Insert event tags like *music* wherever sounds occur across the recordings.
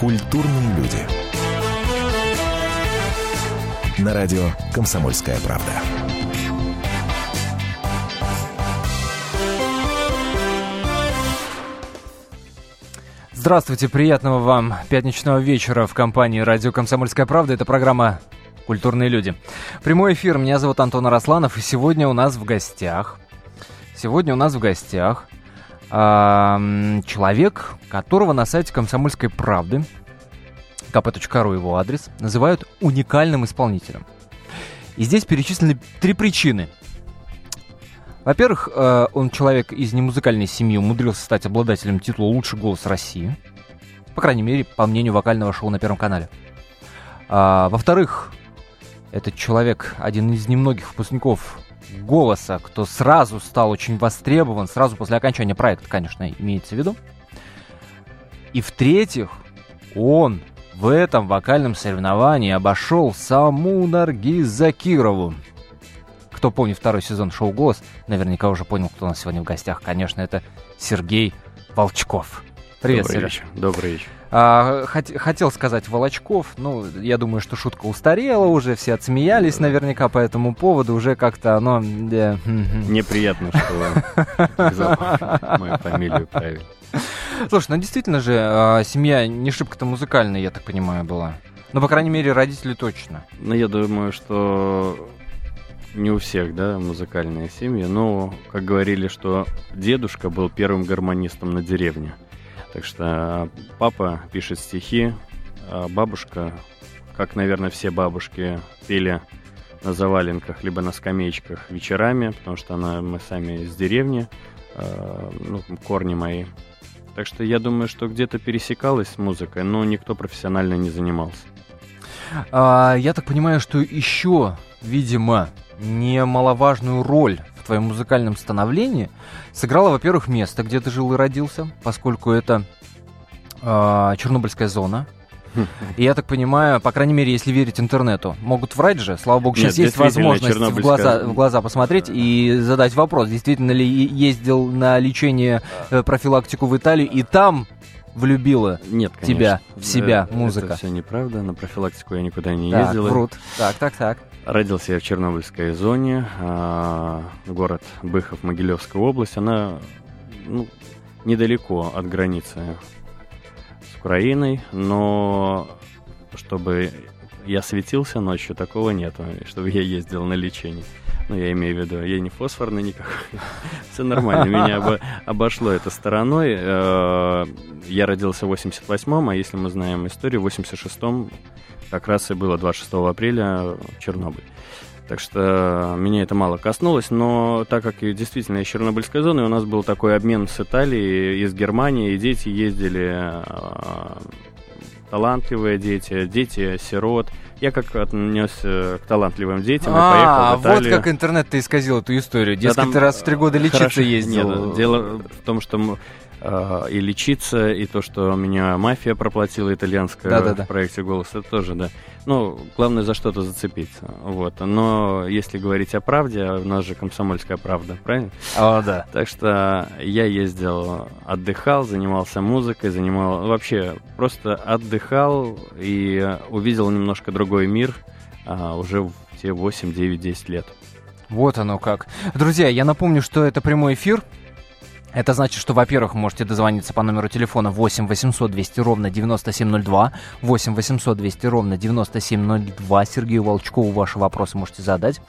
Культурные люди. На радио «Комсомольская правда». Здравствуйте, приятного вам пятничного вечера в компании «Радио Комсомольская правда». Это программа «Культурные люди». Прямой эфир, меня зовут Антон Арасланов, и сегодня у нас в гостях... Сегодня у нас в гостях человек, которого на сайте «Комсомольской правды» kp.ru его адрес, называют уникальным исполнителем. И здесь перечислены три причины – во-первых, э, он человек из немузыкальной семьи, умудрился стать обладателем титула «Лучший голос России». По крайней мере, по мнению вокального шоу на Первом канале. А, во-вторых, этот человек один из немногих выпускников «Голоса», кто сразу стал очень востребован, сразу после окончания проекта, конечно, имеется в виду. И в-третьих, он в этом вокальном соревновании обошел саму Наргиз Закирову. Кто помнит второй сезон шоу «Голос», наверняка уже понял, кто у нас сегодня в гостях. Конечно, это Сергей Волчков. Привет, Добрый Сереж. вечер. Добрый вечер. А, хот- хотел сказать Волочков, ну, я думаю, что шутка устарела уже, все отсмеялись наверняка по этому поводу, уже как-то оно... да. Неприятно, что *laughs* мою фамилию правильно. Слушай, ну действительно же, а, семья не шибко-то музыкальная, я так понимаю, была. Ну, по крайней мере, родители точно. Но я думаю, что не у всех, да, музыкальные семьи. Но, как говорили, что дедушка был первым гармонистом на деревне. Так что папа пишет стихи, а бабушка, как, наверное, все бабушки, пели на заваленках, либо на скамеечках вечерами, потому что она, мы сами из деревни, э, ну, корни мои. Так что я думаю, что где-то пересекалась с музыкой, но никто профессионально не занимался. А, я так понимаю, что еще, видимо, немаловажную роль в твоем музыкальном становлении сыграло, во-первых, место, где ты жил и родился, поскольку это а, Чернобыльская зона. И я так понимаю, по крайней мере, если верить интернету, могут врать же. Слава богу, Нет, сейчас есть действительно, возможность в глаза, в глаза посмотреть и задать вопрос, действительно ли ездил на лечение, э, профилактику в Италию, и там влюбила Нет, конечно. тебя, в себя Э, музыка. Это все неправда. На профилактику я никуда не Так, ездил. врут. Так, так, так. Родился я в Чернобыльской зоне, а, город Быхов, Могилевская область. Она ну, недалеко от границы Украиной, но чтобы я светился ночью, такого нету, чтобы я ездил на лечение. Ну, я имею в виду, я не фосфорный никакой. *laughs* Все нормально, меня обо- обошло это стороной. Э, Я родился в 88-м, а если мы знаем историю, в 86-м как раз и было 26 апреля Чернобыль. Так что меня это мало коснулось, но так как и действительно из Чернобыльской зоны, у нас был такой обмен с Италией, из Германии, и дети ездили, э, талантливые дети, дети сирот. Я как отнесся к талантливым детям и А, поехал в вот Италию. как интернет-то исказил эту историю. Да Дескать, там, ты раз в три года э, лечиться хорошо. ездил. Нет, дело в том, что э, и лечиться, и то, что меня мафия проплатила итальянская Да-да-да. в проекте «Голос», это тоже, да. Ну, главное за что-то зацепиться. Вот. Но если говорить о правде, а у нас же комсомольская правда, правильно? О, да. Так что я ездил, отдыхал, занимался музыкой, занимал вообще просто отдыхал и увидел немножко другой мир а, уже в те 8, 9, 10 лет. Вот оно как. Друзья, я напомню, что это прямой эфир. Это значит, что, во-первых, можете дозвониться по номеру телефона 8 800 200 ровно 9702. 8 800 200 ровно 9702. Сергею Волчкову ваши вопросы можете задать.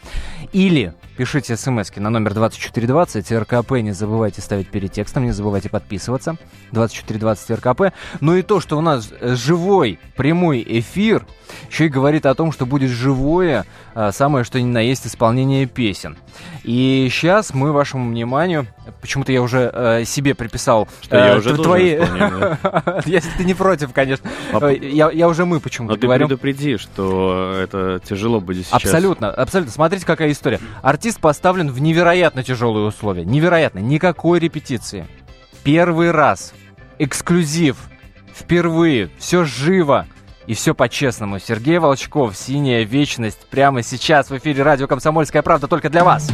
Или пишите смс на номер 2420 РКП. Не забывайте ставить перед текстом, не забывайте подписываться. 2420 РКП. Ну и то, что у нас живой прямой эфир, еще и говорит о том, что будет живое, а, самое что ни на есть исполнение песен. И сейчас мы вашему вниманию, почему-то я уже э, себе приписал Что я э, уже т- должен твои... исполнять, *laughs* Если ты не против, конечно. Папа- Э, Я, я уже мы почему-то ты говорю. предупреди, что это тяжело будет сейчас. Абсолютно, абсолютно. Смотрите, какая история. Артист поставлен в невероятно тяжелые условия. Невероятно. Никакой репетиции. Первый раз. Эксклюзив. Впервые. Все живо. И все по-честному. Сергей Волчков, «Синяя вечность» прямо сейчас в эфире радио «Комсомольская правда» только для вас.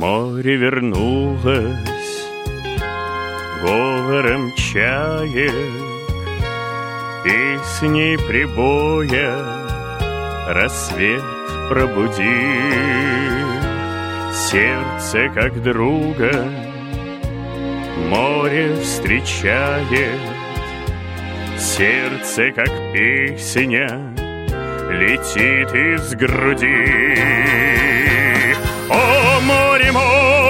Море вернулось говором чаек, ней прибоя рассвет пробуди. Сердце как друга море встречает, Сердце как песня летит из груди. О, море, море,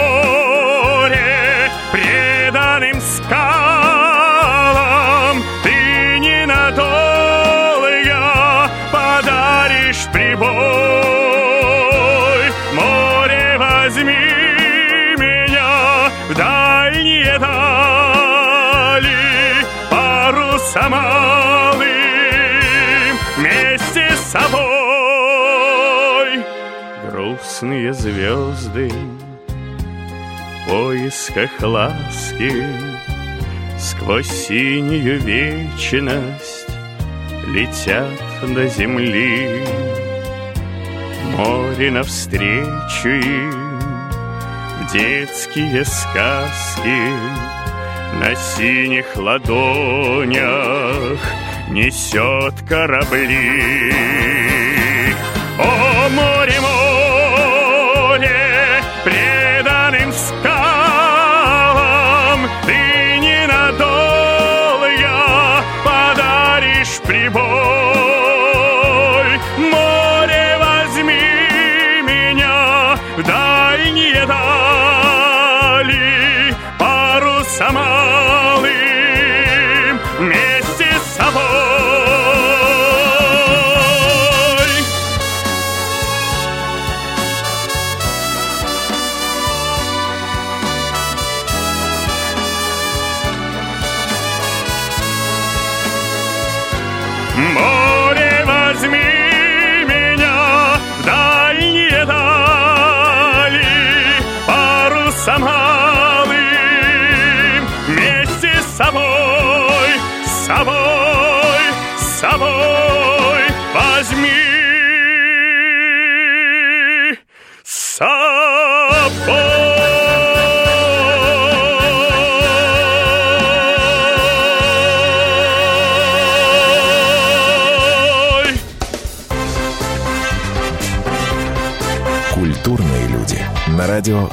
поисках ласки Сквозь синюю вечность Летят до земли. Море навстречу им В детские сказки На синих ладонях Несет корабли. О, море, море, преданным скалам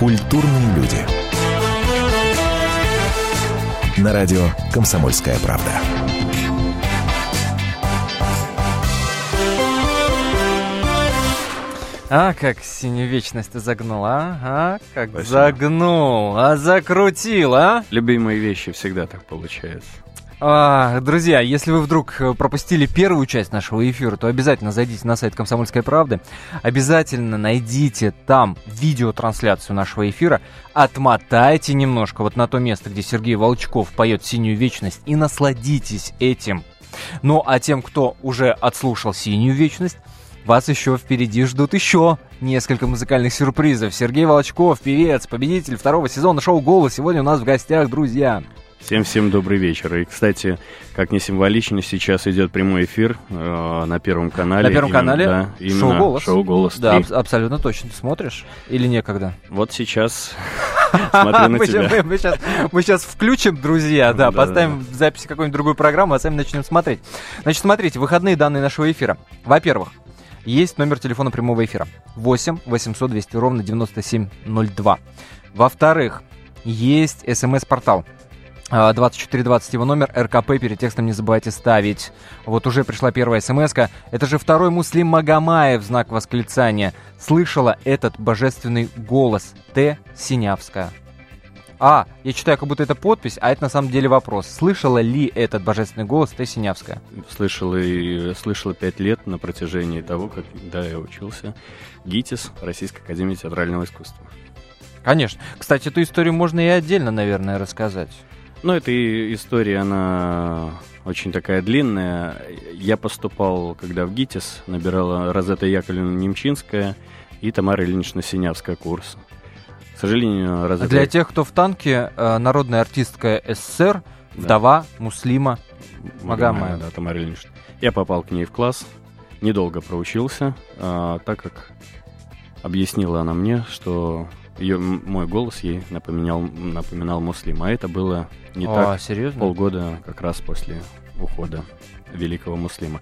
Культурные люди. На радио «Комсомольская правда». А, как синюю вечность ты загнул, а? А, как Спасибо. загнул, а закрутил, а? Любимые вещи всегда так получается. А, друзья, если вы вдруг э, пропустили первую часть нашего эфира, то обязательно зайдите на сайт «Комсомольской правды», обязательно найдите там видеотрансляцию нашего эфира, отмотайте немножко вот на то место, где Сергей Волчков поет «Синюю вечность» и насладитесь этим. Ну, а тем, кто уже отслушал «Синюю вечность», вас еще впереди ждут еще несколько музыкальных сюрпризов. Сергей Волчков, певец, победитель второго сезона шоу «Голос», сегодня у нас в гостях, друзья. Всем-всем добрый вечер. И, кстати, как не символично, сейчас идет прямой эфир э, на Первом канале. На Первом Именно- канале да, именно шоу «Голос». Шоу «Голос» Да, 3. аб- абсолютно точно. Ты смотришь или некогда? Вот сейчас *laughs* смотрю на тебя. мы сейчас, мы сейчас включим, друзья, да, Да, да, поставим в записи какую-нибудь другую программу, а сами начнем смотреть. Значит, смотрите, выходные данные нашего эфира. Во-первых, есть номер телефона прямого эфира. 8 800 200 ровно 9702. Во-вторых, есть смс-портал. А, 2420 его номер, РКП, перед текстом не забывайте ставить. Вот уже пришла первая смс -ка. Это же второй Муслим Магомаев, знак восклицания. Слышала этот божественный голос. Т. Синявская. А, я читаю, как будто это подпись, а это на самом деле вопрос. Слышала ли этот божественный голос Т. Синявская? Слышал и слышала пять лет на протяжении того, как да, я учился. ГИТИС, Российская Академия Театрального Искусства. Конечно. Кстати, эту историю можно и отдельно, наверное, рассказать. Ну, эта история, она очень такая длинная. Я поступал, когда в ГИТИС, набирала Розетта Яковлевна Немчинская и Тамара Ильинична Синявская курс. К сожалению, Розетта... Для тех, кто в танке, э, народная артистка СССР, да. вдова Муслима Магомаева. Да, Тамара Ильинична. Я попал к ней в класс, недолго проучился, а, так как объяснила она мне, что ее, мой голос ей напоминал, напоминал Муслима. А это было не О, так серьезно? полгода как раз после ухода великого Муслима.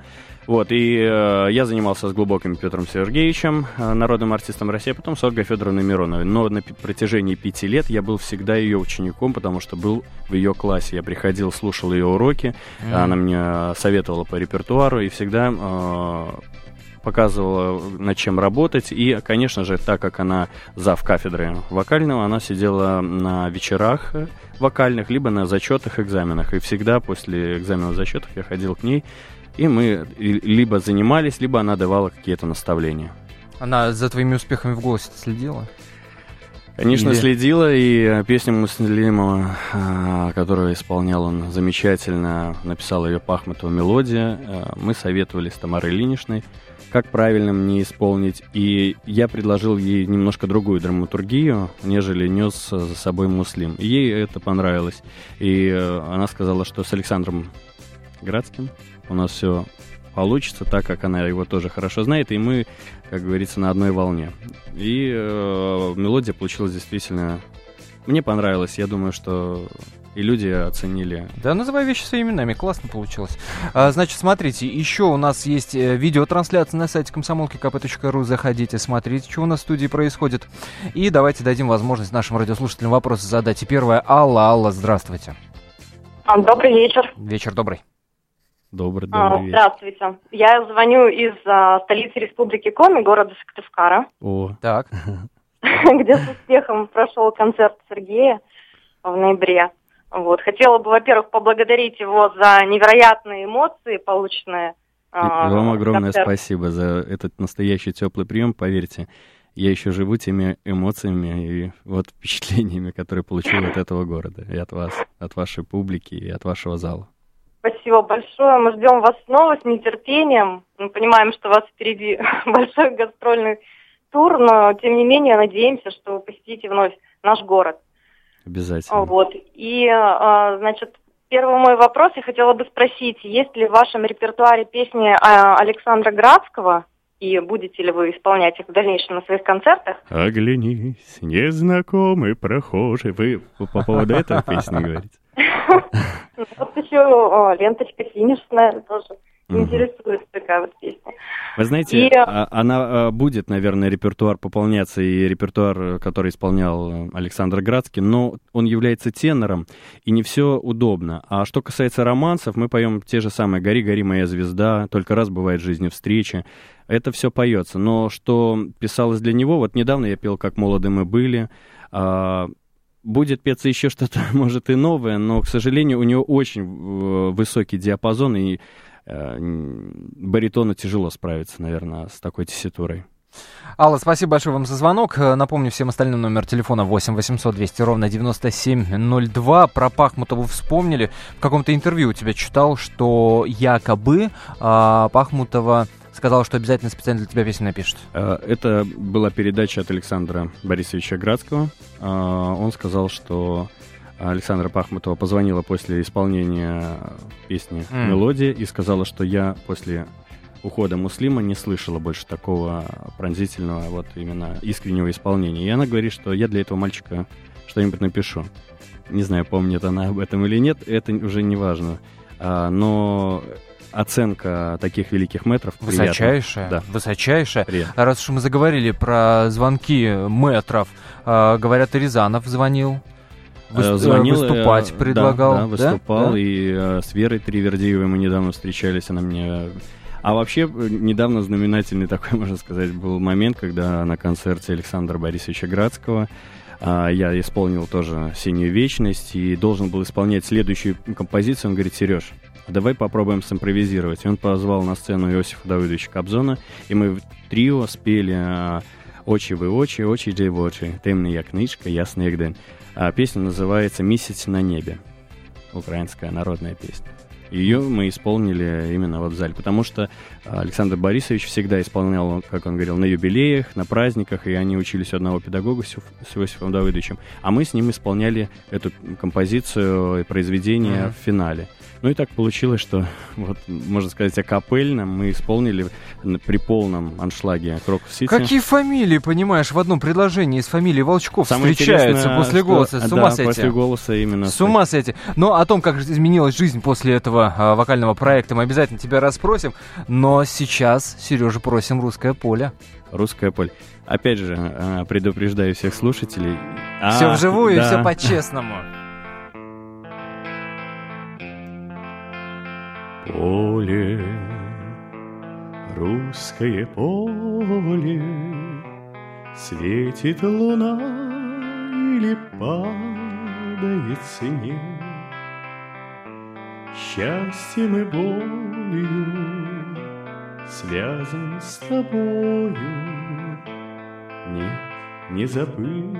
Вот, и э, я занимался с глубоким Петром Сергеевичем, э, народным артистом России, а потом с Ольгой Федоровной Мироновой. Но на протяжении пяти лет я был всегда ее учеником, потому что был в ее классе. Я приходил, слушал ее уроки, mm. она мне советовала по репертуару, и всегда э, показывала, над чем работать. И, конечно же, так как она зав кафедры вокального, она сидела на вечерах вокальных, либо на зачетах, экзаменах. И всегда после экзаменов зачетов я ходил к ней, и мы либо занимались, либо она давала какие-то наставления. Она за твоими успехами в голосе следила? Конечно, Или... следила, и песню Муслимова, которую исполнял он замечательно, написал ее Пахматова мелодия, а, мы советовали с Тамарой Ильиничной как правильно мне исполнить. И я предложил ей немножко другую драматургию, нежели нес за собой Муслим. И ей это понравилось. И э, она сказала, что с Александром Градским у нас все получится, так как она его тоже хорошо знает, и мы, как говорится, на одной волне. И э, мелодия получилась действительно... Мне понравилось. Я думаю, что и люди оценили. Да, называй вещи своими именами, классно получилось. А, значит, смотрите, еще у нас есть э, видеотрансляция на сайте комсомолки kp.ru, заходите, смотрите, что у нас в студии происходит. И давайте дадим возможность нашим радиослушателям вопросы задать. И первое, Алла, Алла, здравствуйте. А, добрый вечер. Вечер добрый. Добрый, а, добрый вечер. Здравствуйте. Я звоню из а, столицы Республики Коми, города Сыктывкара. О, так. *laughs* *laughs* Где с успехом прошел концерт Сергея в ноябре. Вот. Хотела бы, во-первых, поблагодарить его за невероятные эмоции, полученные. А, вам огромное концерт. спасибо за этот настоящий теплый прием. Поверьте, я еще живу теми эмоциями и вот впечатлениями, которые получил от этого города, и от вас, от вашей публики, и от вашего зала. Спасибо большое. Мы ждем вас снова с нетерпением. Мы понимаем, что у вас впереди *laughs* большой гастрольный тур, но тем не менее надеемся, что вы посетите вновь наш город. Обязательно. Вот. И, а, значит, первый мой вопрос я хотела бы спросить, есть ли в вашем репертуаре песни а, Александра Градского, и будете ли вы исполнять их в дальнейшем на своих концертах? Оглянись, незнакомый прохожий. Вы по поводу этой *laughs* песни говорите? Вот еще ленточка финишная тоже интересует такая вот песня. Вы знаете, и... А, она а, будет, наверное, репертуар пополняться, и репертуар, который исполнял Александр Градский, но он является тенором, и не все удобно. А что касается романсов, мы поем те же самые «Гори, гори, моя звезда», «Только раз бывает в жизни встреча». Это все поется. Но что писалось для него, вот недавно я пел «Как молоды мы были», а, будет петься еще что-то, *laughs* может, и новое, но, к сожалению, у него очень э, высокий диапазон, и Э, баритону тяжело справиться, наверное, с такой тесситурой. Алла, спасибо большое вам за звонок. Э, напомню всем остальным номер телефона 8 800 200 ровно 9702. Про Пахмутову вспомнили. В каком-то интервью у тебя читал, что якобы а, Пахмутова сказала, что обязательно специально для тебя песню напишет. Э, это была передача от Александра Борисовича Градского. Он сказал, что Александра Пахмутова позвонила после исполнения песни mm. «Мелодия» и сказала, что я после ухода Муслима не слышала больше такого пронзительного, вот именно искреннего исполнения. И она говорит, что я для этого мальчика что-нибудь напишу. Не знаю, помнит она об этом или нет, это уже не важно. А, но оценка таких великих метров Высочайшая. Да. Высочайшая. Приятно. Раз уж мы заговорили про звонки метров, а, говорят, и Рязанов звонил. Вы, э, звонил, выступать э, предлагал. Да, да выступал, да? и э, с Верой Тривердеевой мы недавно встречались, она мне... А вообще, недавно знаменательный такой, *laughs* можно сказать, был момент, когда на концерте Александра Борисовича Градского а, я исполнил тоже «Синюю вечность» и должен был исполнять следующую композицию. Он говорит, Сереж, давай попробуем симпровизировать. И он позвал на сцену Иосифа Давыдовича Кобзона, и мы в трио спели а, «Очи вы очи, очи де в очи, темная книжка, ясный день». А песня называется «Месяц на небе». Украинская народная песня. Ее мы исполнили именно вот в зале, потому что Александр Борисович всегда исполнял, как он говорил, на юбилеях, на праздниках, и они учились у одного педагога с Иосифом Давыдовичем, а мы с ним исполняли эту композицию и произведение mm-hmm. в финале. Ну и так получилось, что, вот, можно сказать, акапельно мы исполнили при полном аншлаге Крокус Сити. Какие фамилии, понимаешь, в одном предложении из фамилии Волчков Самое встречаются после голоса? С ума да, сойти. после голоса именно. С ума сойти. Но о том, как изменилась жизнь после этого а, вокального проекта, мы обязательно тебя расспросим. Но сейчас, Сережа, просим «Русское поле». «Русское поле». Опять же, а, предупреждаю всех слушателей. Все а, вживую да. и все по-честному. Поле, русское поле, Светит луна или падает снег. Счастьем и болью связан с тобою. Нет, не забыть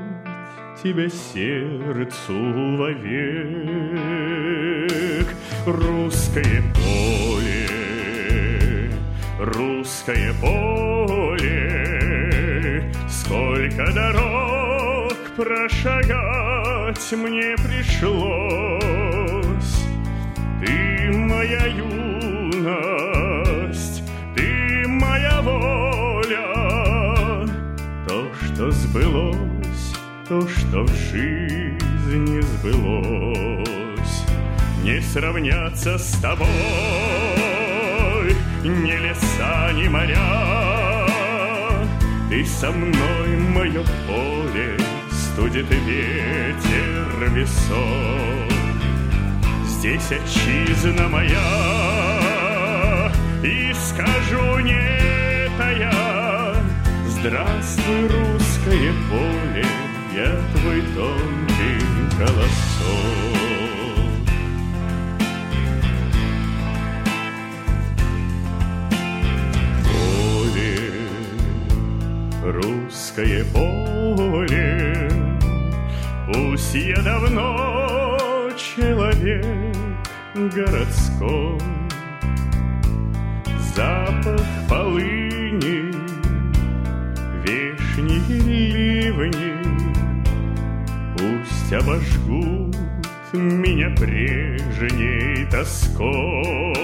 тебя сердцу вовек. Русское поле, русское поле, Сколько дорог прошагать мне пришлось. Ты моя юность, ты моя воля, То, что сбылось, то, что в жизни сбылось не сравняться с тобой. Ни леса, ни моря. Ты со мной, мое поле Студит ветер весов. Здесь отчизна моя И скажу нет, а я. Здравствуй, русское поле Я твой тонкий голосок русское поле. Пусть я давно человек городской, Запах полыни, вешние ливни, Пусть обожгут меня прежней тоской.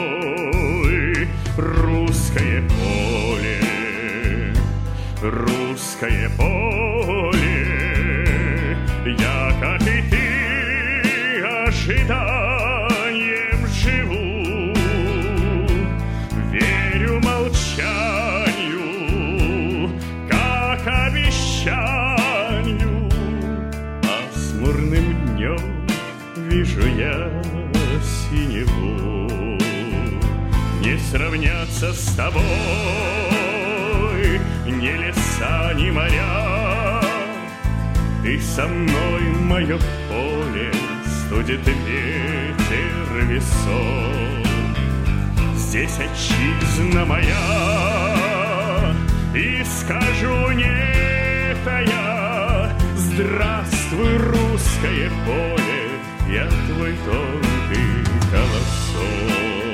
Русское поле русское поле. Я, как и ты, ожиданием живу, верю молчанию, как обещанию. Пасмурным днем вижу я синеву, не сравняться с тобой Со мной, мое поле, студит ветер весов. Здесь отчизна моя, и скажу нет, а я, Здравствуй, русское поле, я твой тонкий колосок.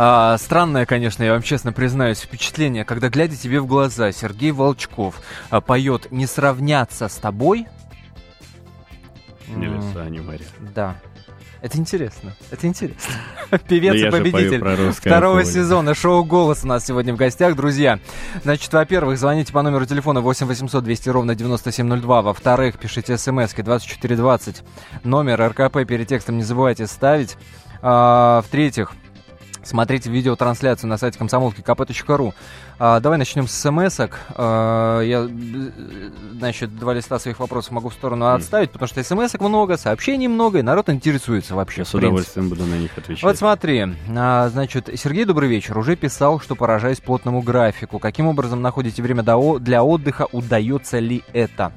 А, странное, конечно, я вам честно признаюсь, впечатление, когда, глядя тебе в глаза, Сергей Волчков а, поет «Не сравняться с тобой». Небеса, а не моря. Да. Это интересно. Это интересно. *laughs* *laughs* Певец и пою победитель второго поле. сезона шоу «Голос» у нас сегодня в гостях, друзья. Значит, во-первых, звоните по номеру телефона 8 800 200 ровно 9702. Во-вторых, пишите смски 2420. Номер РКП перед текстом не забывайте ставить. А, в-третьих, Смотрите видеотрансляцию на сайте комсомолки kp.ru. А, давай начнем с смс-ок. А, я, э, значит, два листа своих вопросов могу в сторону отставить, потому что смс-ок много, сообщений много, и народ интересуется вообще. Я с удовольствием буду на них отвечать. Вот смотри, а, значит, Сергей, добрый вечер. Уже писал, что поражаясь плотному графику. Каким образом находите время для отдыха? Удается ли это?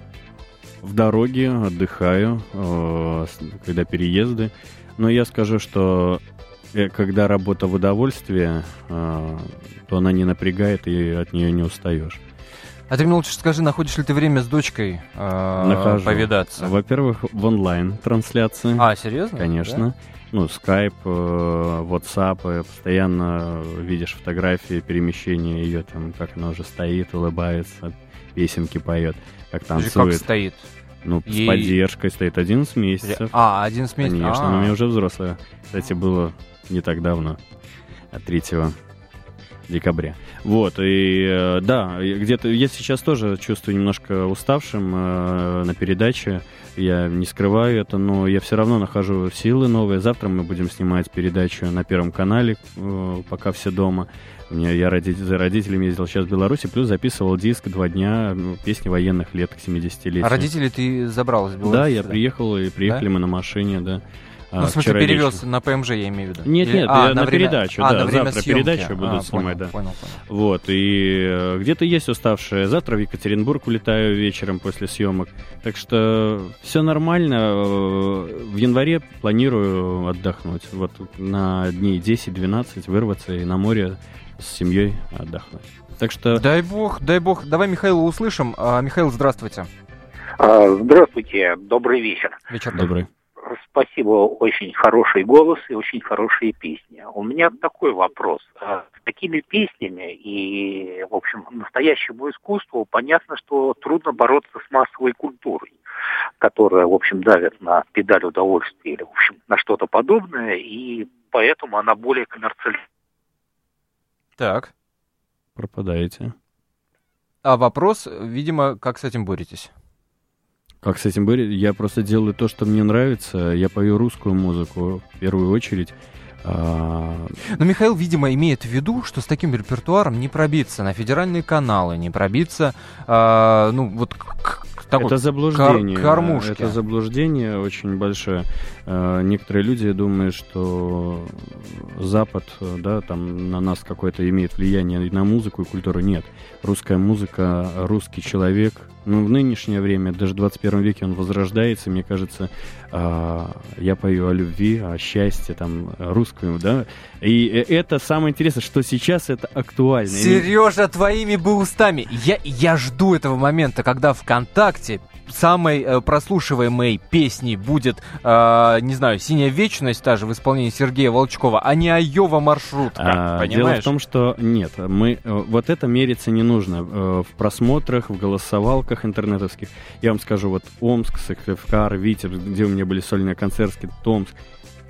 В дороге отдыхаю, э, когда переезды. Но я скажу, что когда работа в удовольствие, э, то она не напрягает и от нее не устаешь. А ты мне лучше скажи, находишь ли ты время с дочкой а, Нахожу. повидаться? Во-первых, в онлайн трансляции. А, серьезно? Конечно. Ну, скайп, э, WhatsApp, э, постоянно видишь фотографии перемещения ее, там, как она уже стоит, улыбается, песенки поет, как Да? Подожди, Как танцует. стоит? Ну, Ей- с поддержкой стоит 11 месяцев. А, один с месяцев. Конечно, А. она у меня уже взрослая. Кстати, было не так давно, а 3 декабря. Вот, и э, да, где-то я сейчас тоже чувствую немножко уставшим э, на передаче. Я не скрываю это, но я все равно нахожу силы новые. Завтра мы будем снимать передачу на Первом канале, э, пока все дома. У меня я роди- за родителями ездил сейчас в Беларуси, плюс записывал диск два дня, ну, песни военных лет к 70-летию. А родителей ты забрал из Беларуси? Да, я приехал, и приехали мы на машине, да. Ну, А, в смысле, перевез на ПМЖ, я имею в виду. Нет, Или- нет, а, я на время- передачу, а, да, на время завтра съемки. передачу буду А, снимать, понял, да. Понял, понял. Вот, и э, где-то есть уставшие. Завтра в Екатеринбург улетаю вечером после съемок. Так что все нормально. Э, В январе планирую отдохнуть. Вот на дней 10-12 вырваться и на море с семьей отдохнуть. Так что Дай бог, дай бог. Давай Михаила услышим. А, Михаил, здравствуйте. А, Здравствуйте, добрый вечер. Вечер добрый. Спасибо, очень хороший голос и очень хорошие песни. У меня такой вопрос. А, С такими песнями и, в общем, настоящему искусству понятно, что трудно бороться с массовой культурой, которая, в общем, давит на педаль удовольствия или, в общем, на что-то подобное, и поэтому она более коммерциальна. Так. Пропадаете. А вопрос, видимо, как с этим боретесь? Как с этим быть? Я просто делаю то, что мне нравится. Я пою русскую музыку в первую очередь. А, Но Михаил, видимо, имеет в виду, что с таким репертуаром не пробиться на федеральные каналы, не пробиться, а, ну, вот к, к- такой это заблуждение. кор- кормушке. Это заблуждение очень большое. Э, Некоторые люди думают, что Запад, э, да, там на нас какое-то имеет влияние и на музыку и культуру. Нет. Русская музыка, русский человек. Ну, в нынешнее время, даже в 21 веке он возрождается. Мне кажется, а, я пою о любви, о счастье, там, русскую, да. И э, это самое интересное, что сейчас это актуально. Сережа, твоими бы устами. Я, я жду этого момента, когда ВКонтакте самой э, прослушиваемой песней будет, э, не знаю, «Синяя вечность» та же в исполнении Сергея Волчкова, а не «Айова маршрутка», А, понимаешь? дело в том, что нет, мы э, вот это мериться не нужно Э, в просмотрах, в голосовалках интернетовских. Я вам скажу, вот Омск, Сыктывкар, Витебск, где у меня были сольные концерты, Томск,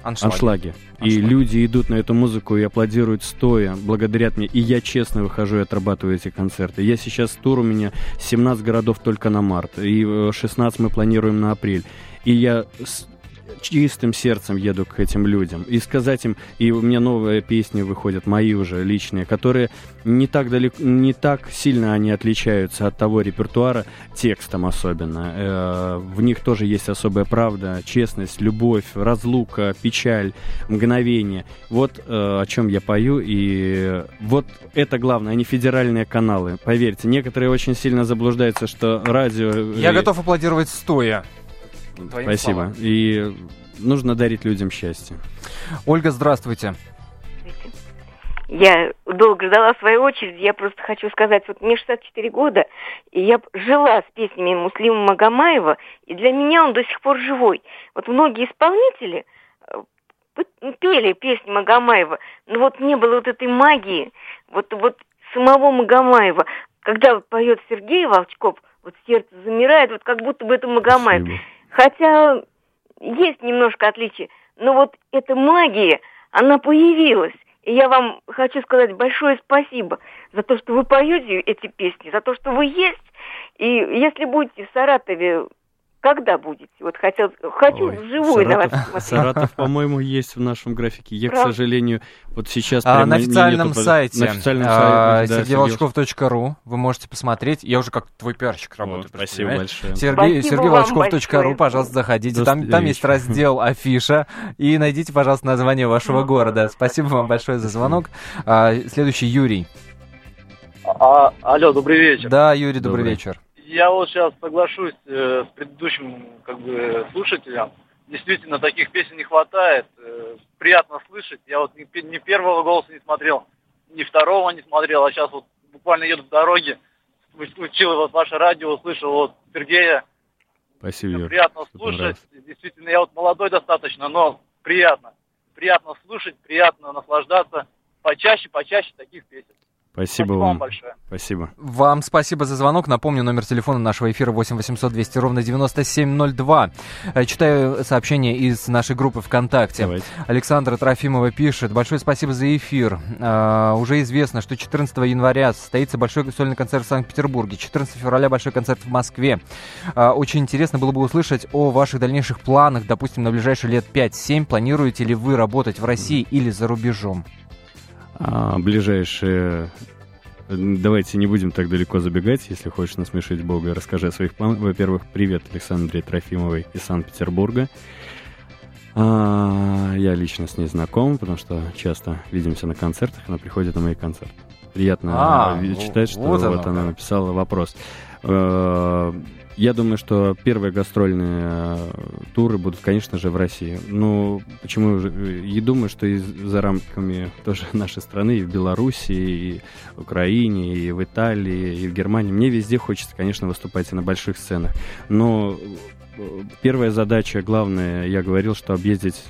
Аншлаги. аншлаги. И люди идут на эту музыку и аплодируют стоя, благодарят мне. И я честно выхожу и отрабатываю эти концерты. Я сейчас тур у меня 17 городов только на март, и э, 16 мы планируем на апрель. И я чистым сердцем еду к этим людям. И сказать им, и у меня новые песни выходят, мои уже личные, которые не так далеко, не так сильно они отличаются от того репертуара, текстом особенно. Э, В них тоже есть особая правда, честность, любовь, разлука, печаль, мгновение. Вот э, о чем я пою, и вот это главное, они федеральные каналы. Поверьте, некоторые очень сильно заблуждаются, что радио... Я э, готов аплодировать стоя. Твоим Спасибо. словам. И нужно дарить людям счастье. Ольга, здравствуйте. Я долго ждала своей очереди. Я просто хочу сказать, вот мне 64 года, и я жила с песнями Муслима Магомаева, и для меня он до сих пор живой. Вот многие исполнители э, пели песни Магомаева, но вот не было вот этой магии, вот, вот самого Магомаева. Когда вот поет Сергей Волчков, вот сердце замирает, вот как будто бы это Магомаев. Спасибо. Хотя есть немножко отличий, но вот эта магия, она появилась. И я вам хочу сказать большое спасибо за то, что вы поете эти песни, за то, что вы есть. И если будете в Саратове, когда будете? Вот хотел, хочу Ой, вживую на вас Саратов, посмотреть. Саратов, по-моему, есть в нашем графике. Я, к Правда? сожалению, вот сейчас А, на официальном нету сайте, На официальном а, сайте, да, сергееволчков.ру вы можете посмотреть. Я уже как твой пиарщик работаю. Вот, спасибо большое. Сергей, большое. пожалуйста, заходите. Там, там есть раздел афиша. И найдите, пожалуйста, название вашего города. Спасибо вам большое за звонок. А, следующий Юрий. А, алло, добрый вечер. Да, Юрий, добрый, Добрый. вечер. Я вот сейчас соглашусь э, с предыдущим как бы слушателем. Действительно, таких песен не хватает. Э, приятно слышать. Я вот ни, ни первого голоса не смотрел, ни второго не смотрел, а сейчас вот буквально еду в дороге, включил вот ваше радио, услышал вот Сергея. Спасибо, Юр. приятно слушать. Действительно, я вот молодой достаточно, но приятно. Приятно слушать, приятно наслаждаться. Почаще, почаще таких песен. Спасибо вам вам. большое. Спасибо. Вам спасибо за звонок. Напомню, номер телефона нашего эфира 8 800 200 ровно 9702. Э, Читаю сообщение из нашей группы ВКонтакте. Давайте. Александра Трофимова пишет. Большое спасибо за эфир. А, уже известно, что 14 января состоится большой сольный концерт в Санкт-Петербурге. 14 февраля большой концерт в Москве. А, очень интересно было бы услышать о ваших дальнейших планах, допустим, на ближайшие лет 5-7. Планируете ли вы работать в России или за рубежом? А, ближайшие... Давайте не будем так далеко забегать. Если хочешь насмешить Бога, расскажи о своих планах. Во-первых, привет Александре Трофимовой из Санкт-Петербурга. А, я лично с ней знаком, потому что часто видимся на концертах. Она приходит на мои концерты. Приятно А, во- читать, что вот вот, она как. написала вопрос. Э, Я думаю, что первые гастрольные э, туры будут, конечно же, в России. Ну, почему же? И думаю, что и за рамками тоже *laughs* нашей страны, и в Беларуси, и в Украине, и в Италии, и в Германии. Мне везде хочется, конечно, выступать и на больших сценах. Но э, первая задача, главная, я говорил, что объездить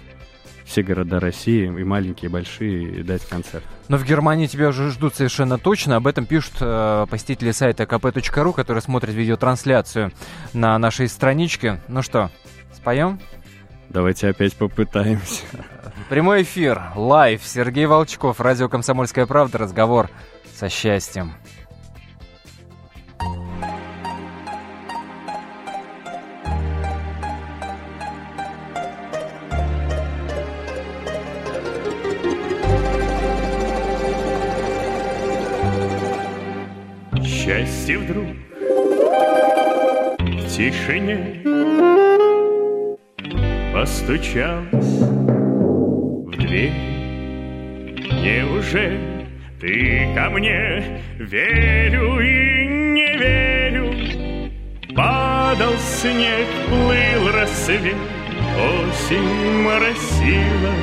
все города России, и маленькие, и большие, и дать концерт. Но в Германии тебя уже ждут совершенно точно. Об этом пишут э, посетители сайта kp.ru, которые смотрят видеотрансляцию на нашей страничке. Ну что, споем? Давайте опять попытаемся. Прямой эфир, live, Сергей Волчков, радио «Комсомольская правда», разговор со счастьем. Счастье вдруг в тишине постучалось в дверь. Неужели ты ко мне верю и не верю? Падал снег, плыл рассвет, осень моросила.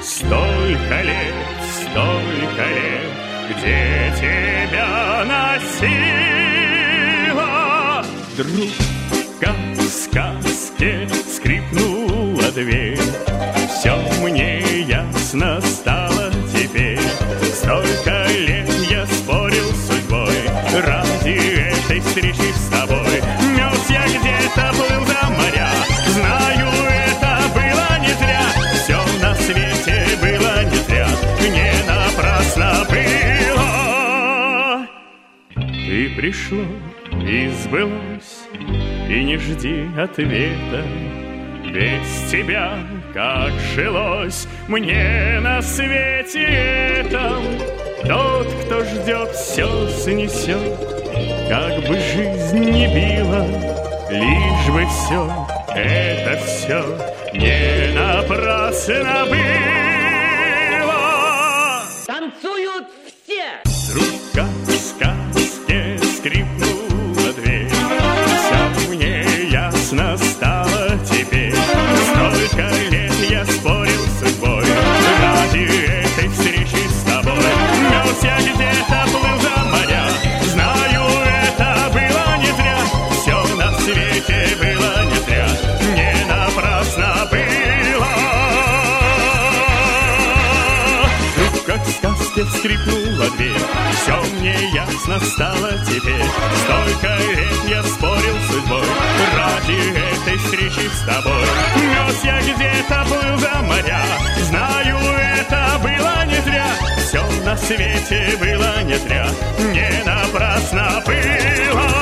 Столько лет, столько лет, где тебя носила? Вдруг, как сказке, скрипнула дверь. Все мне ясно стало теперь. Столько лет я спорил с судьбой ради этой встречи пришло и сбылось, и не жди ответа. Без тебя как жилось мне на свете этом. Тот, кто ждет, все снесет, как бы жизнь не била, лишь бы все, это все не напрасно было. Комнате скрипнула дверь Все мне ясно стало теперь. Столько лет я спорил с судьбой Ради этой встречи с тобой. Нес я где-то был за моря Знаю, это было не зря. Все на свете было не зря Не напрасно было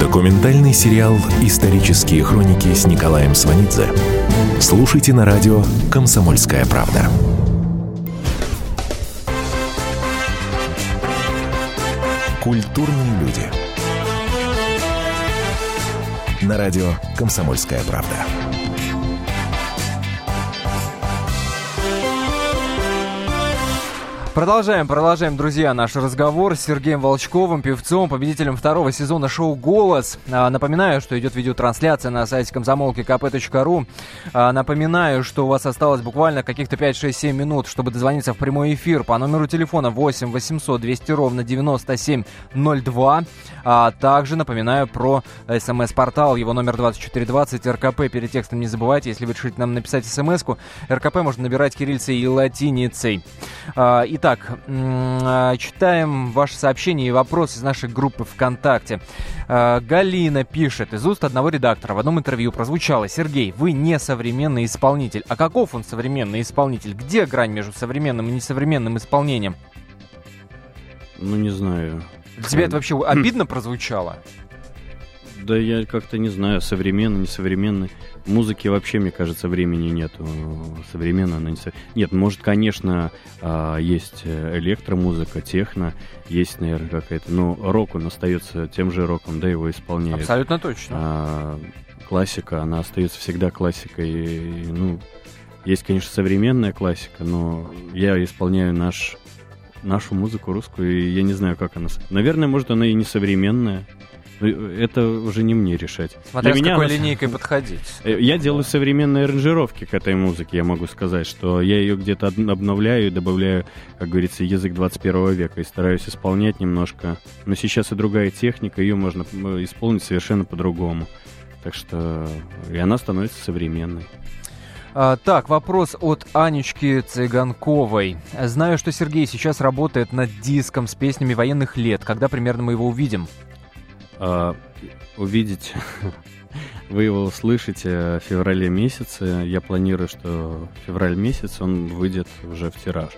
Документальный сериал «Исторические хроники» с Николаем Сванидзе. Слушайте на радио «Комсомольская правда». Культурные люди. На радио «Комсомольская правда». Продолжаем, продолжаем, друзья, наш разговор с Сергеем Волчковым, певцом, победителем второго сезона шоу «Голос». А, напоминаю, что идет видеотрансляция на сайте комсомолки kp.ru. А, напоминаю, что у вас осталось буквально каких-то 5, 6, 7 минут, чтобы дозвониться в прямой эфир по номеру телефона 8 800 200 ровно 9702. А также напоминаю про смс-портал, его номер 2420 РКП. Перед текстом не забывайте, если вы решите нам написать смс-ку, РКП можно набирать кириллицей и латиницей. А, итак, а, читаем ваши сообщения и вопросы из нашей группы ВКонтакте. А, Галина пишет, из уст одного редактора в одном интервью прозвучало, Сергей, вы не современный исполнитель. А каков он современный исполнитель? Где грань между современным и несовременным исполнением? Ну, не знаю. Для тебя это вообще обидно прозвучало? Да я как-то не знаю, современный, несовременный. Музыки вообще, мне кажется, времени нету. Современно она не со- Нет, может, конечно, а, есть электромузыка, техно, есть, наверное, какая-то... Но рок, он остается тем же роком, да, его исполняют. Абсолютно точно. А, классика, она остается всегда классикой. И, ну, есть, конечно, современная классика, но я исполняю наш, нашу музыку русскую, и я не знаю, как она... Наверное, может, она и не современная. Но Это уже не мне решать. Смотря Для с меня какой она- линейкой подходить. Э, Я делаю современные аранжировки к этой музыке, я могу сказать, что я ее где-то обновляю, добавляю, как говорится, язык 21 века и стараюсь исполнять немножко. Но сейчас и другая техника, ее можно исполнить совершенно по-другому. Так что и она становится современной. А, так, вопрос от Анечки Цыганковой. Знаю, что Сергей сейчас работает над диском с песнями военных лет. Когда примерно мы его увидим? А, увидеть, *laughs* вы его услышите в феврале месяце. Я планирую, что февраль месяц он выйдет уже в тираж.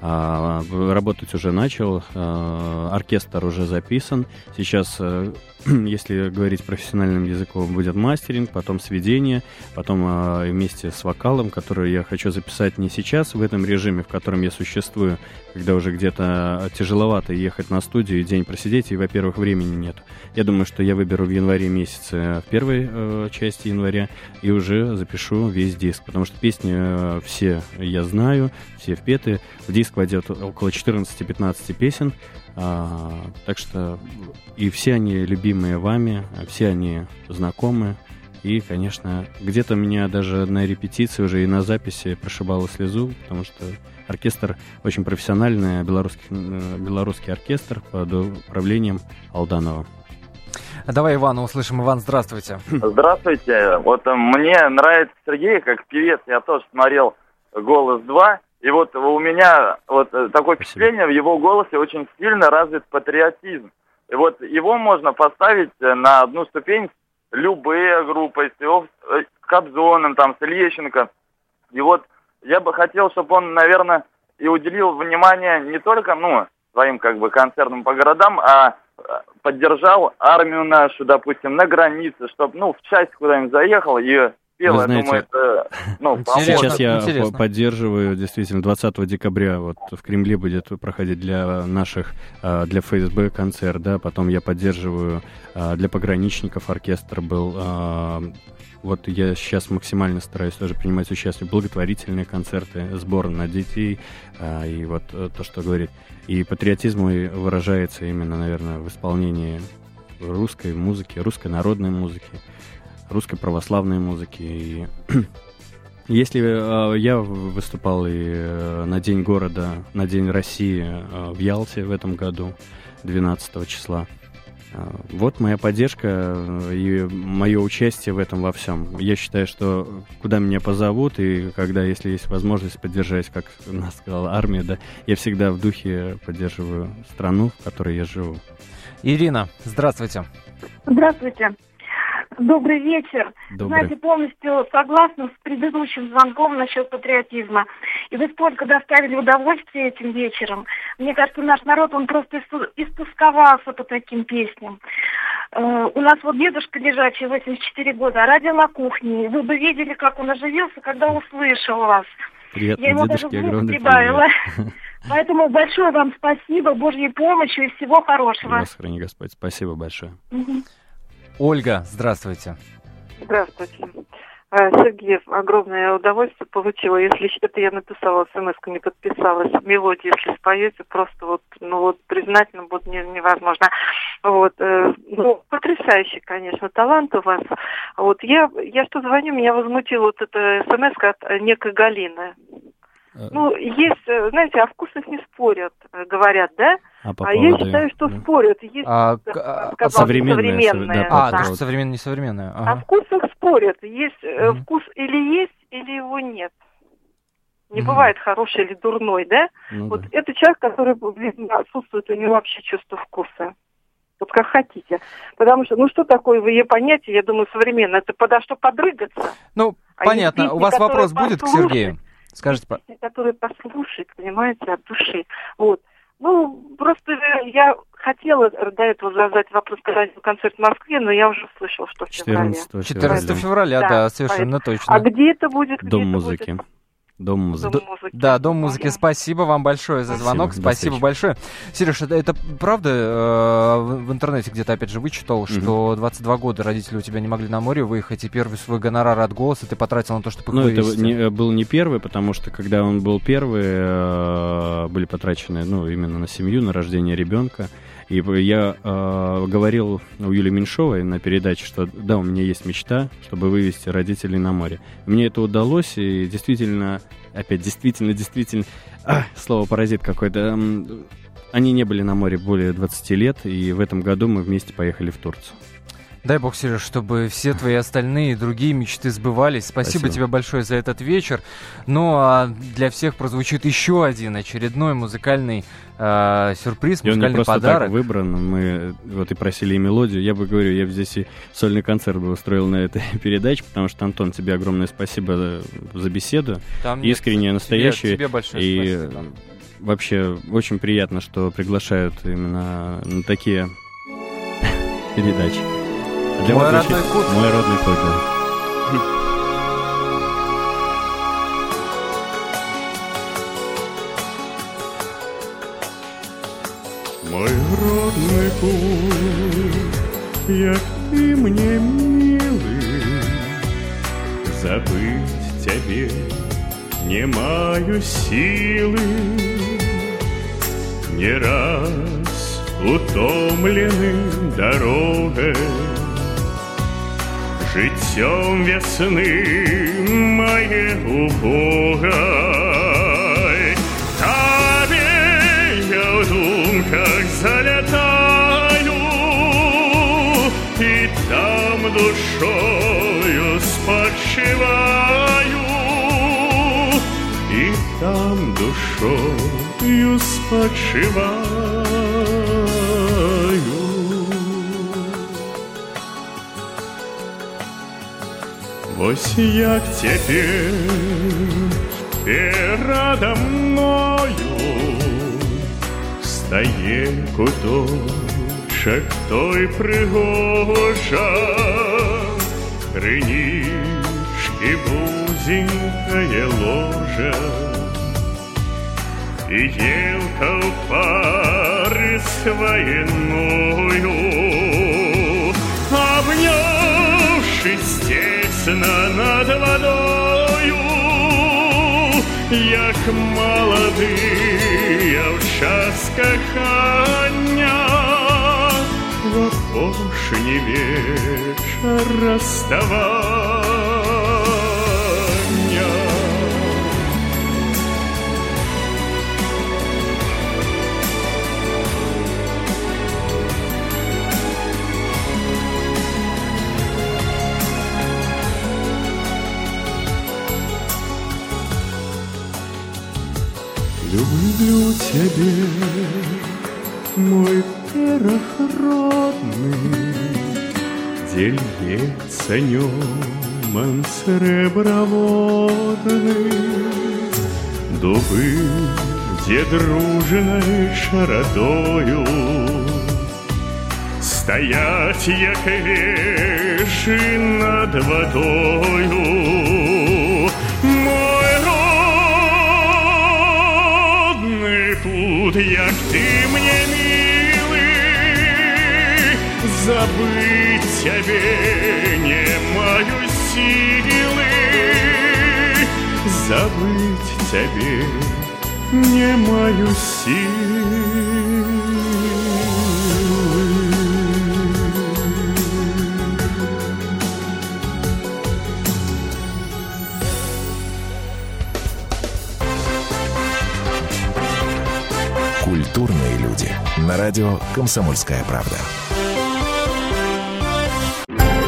А, работать уже начал, а, оркестр уже записан. Сейчас, э, *clears throat* если говорить профессиональным языком, будет мастеринг, потом сведение, потом а, вместе с вокалом, который я хочу записать не сейчас в этом режиме, в котором я существую, когда уже где-то тяжеловато ехать на студию и день просидеть, и, во-первых, времени нет. Я думаю, что я выберу в январе месяце, в первой э, части января, и уже запишу весь диск, потому что песни э, все я знаю, все впеты. В диск войдет около 14-15 песен, а, так что и все они любимые вами, все они знакомы. И, конечно, где-то меня даже на репетиции уже и на записи прошибало слезу, потому что оркестр очень профессиональный, белорусский, э, белорусский оркестр под управлением Алданова. Давай Ивана услышим. Иван, здравствуйте. Здравствуйте. Вот э, мне нравится Сергей как певец. Я тоже смотрел «Голос 2». И вот у меня вот э, такое впечатление, в его голосе очень сильно развит патриотизм. И вот его можно поставить э, на одну ступень с любые группы, с, его, э, с Кобзоном, там, с Лещенко. И вот я бы хотел, чтобы он, наверное, и уделил внимание не только, ну, своим как бы концертам по городам, а э, поддержал армию нашу, допустим, на границе, чтобы, ну, в часть куда-нибудь заехал и спел. Вы я знаете, думаю, это ну, *laughs* поможет. Сейчас я интересно. по- поддерживаю, действительно, 20 декабря вот в Кремле будет проходить для наших, а, для ФСБ концерт, да, потом я поддерживаю а, для пограничников оркестр был. а, Вот я сейчас максимально стараюсь тоже принимать участие в благотворительные концерты, сбор на детей, а, и вот э, то, что говорит. И патриотизм мой выражается именно, наверное, в исполнении русской музыки, русской народной музыки, русской православной музыки. И *clears throat* если э, я выступал и э, на День города, на День России э, в Ялте в этом году, 12 числа, э, вот моя поддержка э, и мое участие в этом во всем. Я считаю, что куда меня позовут, и когда, если есть возможность поддержать, как нас сказала армия, да, я всегда в духе поддерживаю страну, в которой я живу. Ирина, здравствуйте. Здравствуйте. Добрый вечер. Добрый. Знаете, полностью согласна с предыдущим звонком насчет патриотизма. И вы столько доставили удовольствия этим вечером. Мне кажется, наш народ, он просто истосковался по таким песням. Э, У нас вот дедушка лежачий, 84 года, радио на кухне. Вы бы видели, как он оживился, когда услышал вас. Приятно, Я ему даже дедушке звук огромный прибавила. привет. *laughs* Поэтому большое вам спасибо, Божьей помощи и всего хорошего. Вас храни Господь. Спасибо большое. Мгм. Ольга, здравствуйте. Здравствуйте. Э, Сергей, огромное удовольствие получила. Если это я написала смс не подписалась. Мелодию, если споете, просто вот, ну вот признательно будет не- невозможно. Вот, э, ну, потрясающий, конечно, талант у вас. Вот я, я что звоню, меня возмутила вот эта смс от э, некой Галины. Ну, есть, э, знаете, о вкусах не спорят, э, говорят, да? А по А я поводу- считаю, что да. спорят. Есть, А, а, сказала, современное, современное, да, А, да. то, что современное, несовременное. О Ага. вкусах спорят. Есть э, вкус или есть, или его нет. Не Мгм. бывает хороший или дурной, да? Ну вот да. это человек, который, блин, отсутствует у него вообще чувство вкуса. Вот как хотите. Потому что, ну что такое в ее понятие, я думаю, современное, это подо что подрыгаться. Ну, А понятно. есть У вас песни, вопрос будет к. Сергею? Скажите, по- Песни, которые послушать, понимаете, от души. Вот. Ну, просто я хотела до этого задать вопрос, когда был концерт в Москве, но я уже слышала, что в феврале. 14 14 февраля, Да, да, совершенно поэтому- точно. А где это будет? Где Дом это музыки. будет? Дом музыки. Дом музыки. Да, Дом музыки, спасибо вам большое за Спасибо, звонок, спасибо встречи. большое. Сереж, это, это правда э, в, в интернете где-то опять же вычитал, что 22 года родители у тебя не могли на море выехать, и первый свой гонорар от голоса ты потратил на то, чтобы их Ну, это не, э, был не первый, потому что когда он был первый, э, были потрачены, ну, именно на семью, на рождение ребенка. И я э, говорил у Юли Меньшовой на передаче, что да, у меня есть мечта, чтобы вывести родителей на море. Мне это удалось, и действительно, опять действительно, действительно, а, слово паразит какой-то. Они не были на море более 20 лет, и в этом году мы вместе поехали в Турцию. Дай бог, Сереж, чтобы все твои остальные другие мечты сбывались. Спасибо, Спасибо. тебе большое за этот вечер. Ну а для всех прозвучит еще один очередной музыкальный э, сюрприз, И он не музыкальный просто подарок. так выбран. Мы вот и просили и мелодию. Я бы говорю, я бы здесь и сольный концерт бы устроил на этой *laughs* передаче, потому что, Антон, тебе огромное спасибо за, за беседу. Там нет, Искреннее, тебе- тебе большое и спасибо. вообще очень приятно, что приглашают именно на такие *laughs* передачи. А Мой вас родной путь. Мой родной путь, да. Мой родный путь, який мне милый, Забыть тебе не маю силы. Не раз утомлены дорогой, Життєм весни моє убогой. Табе я в думках залетаю, И там душою спочиваю, И там душою спочиваю. Ось як теперь передо мною стає куточок той пригожа, кринічки и узенькая ложа, И ел колпары своеною, Обнявшись тесно над водою, Як молодые в час кохання, В опошні вечер расставания. Люблю тебя, мой перах родный, Дельется нем среброводный, Дубы, где дружной шародою Стоять, як веши над водою. Забыть тебе не маю силы, Забыть тебе не маю Культурные люди. На радио «Комсомольская правда».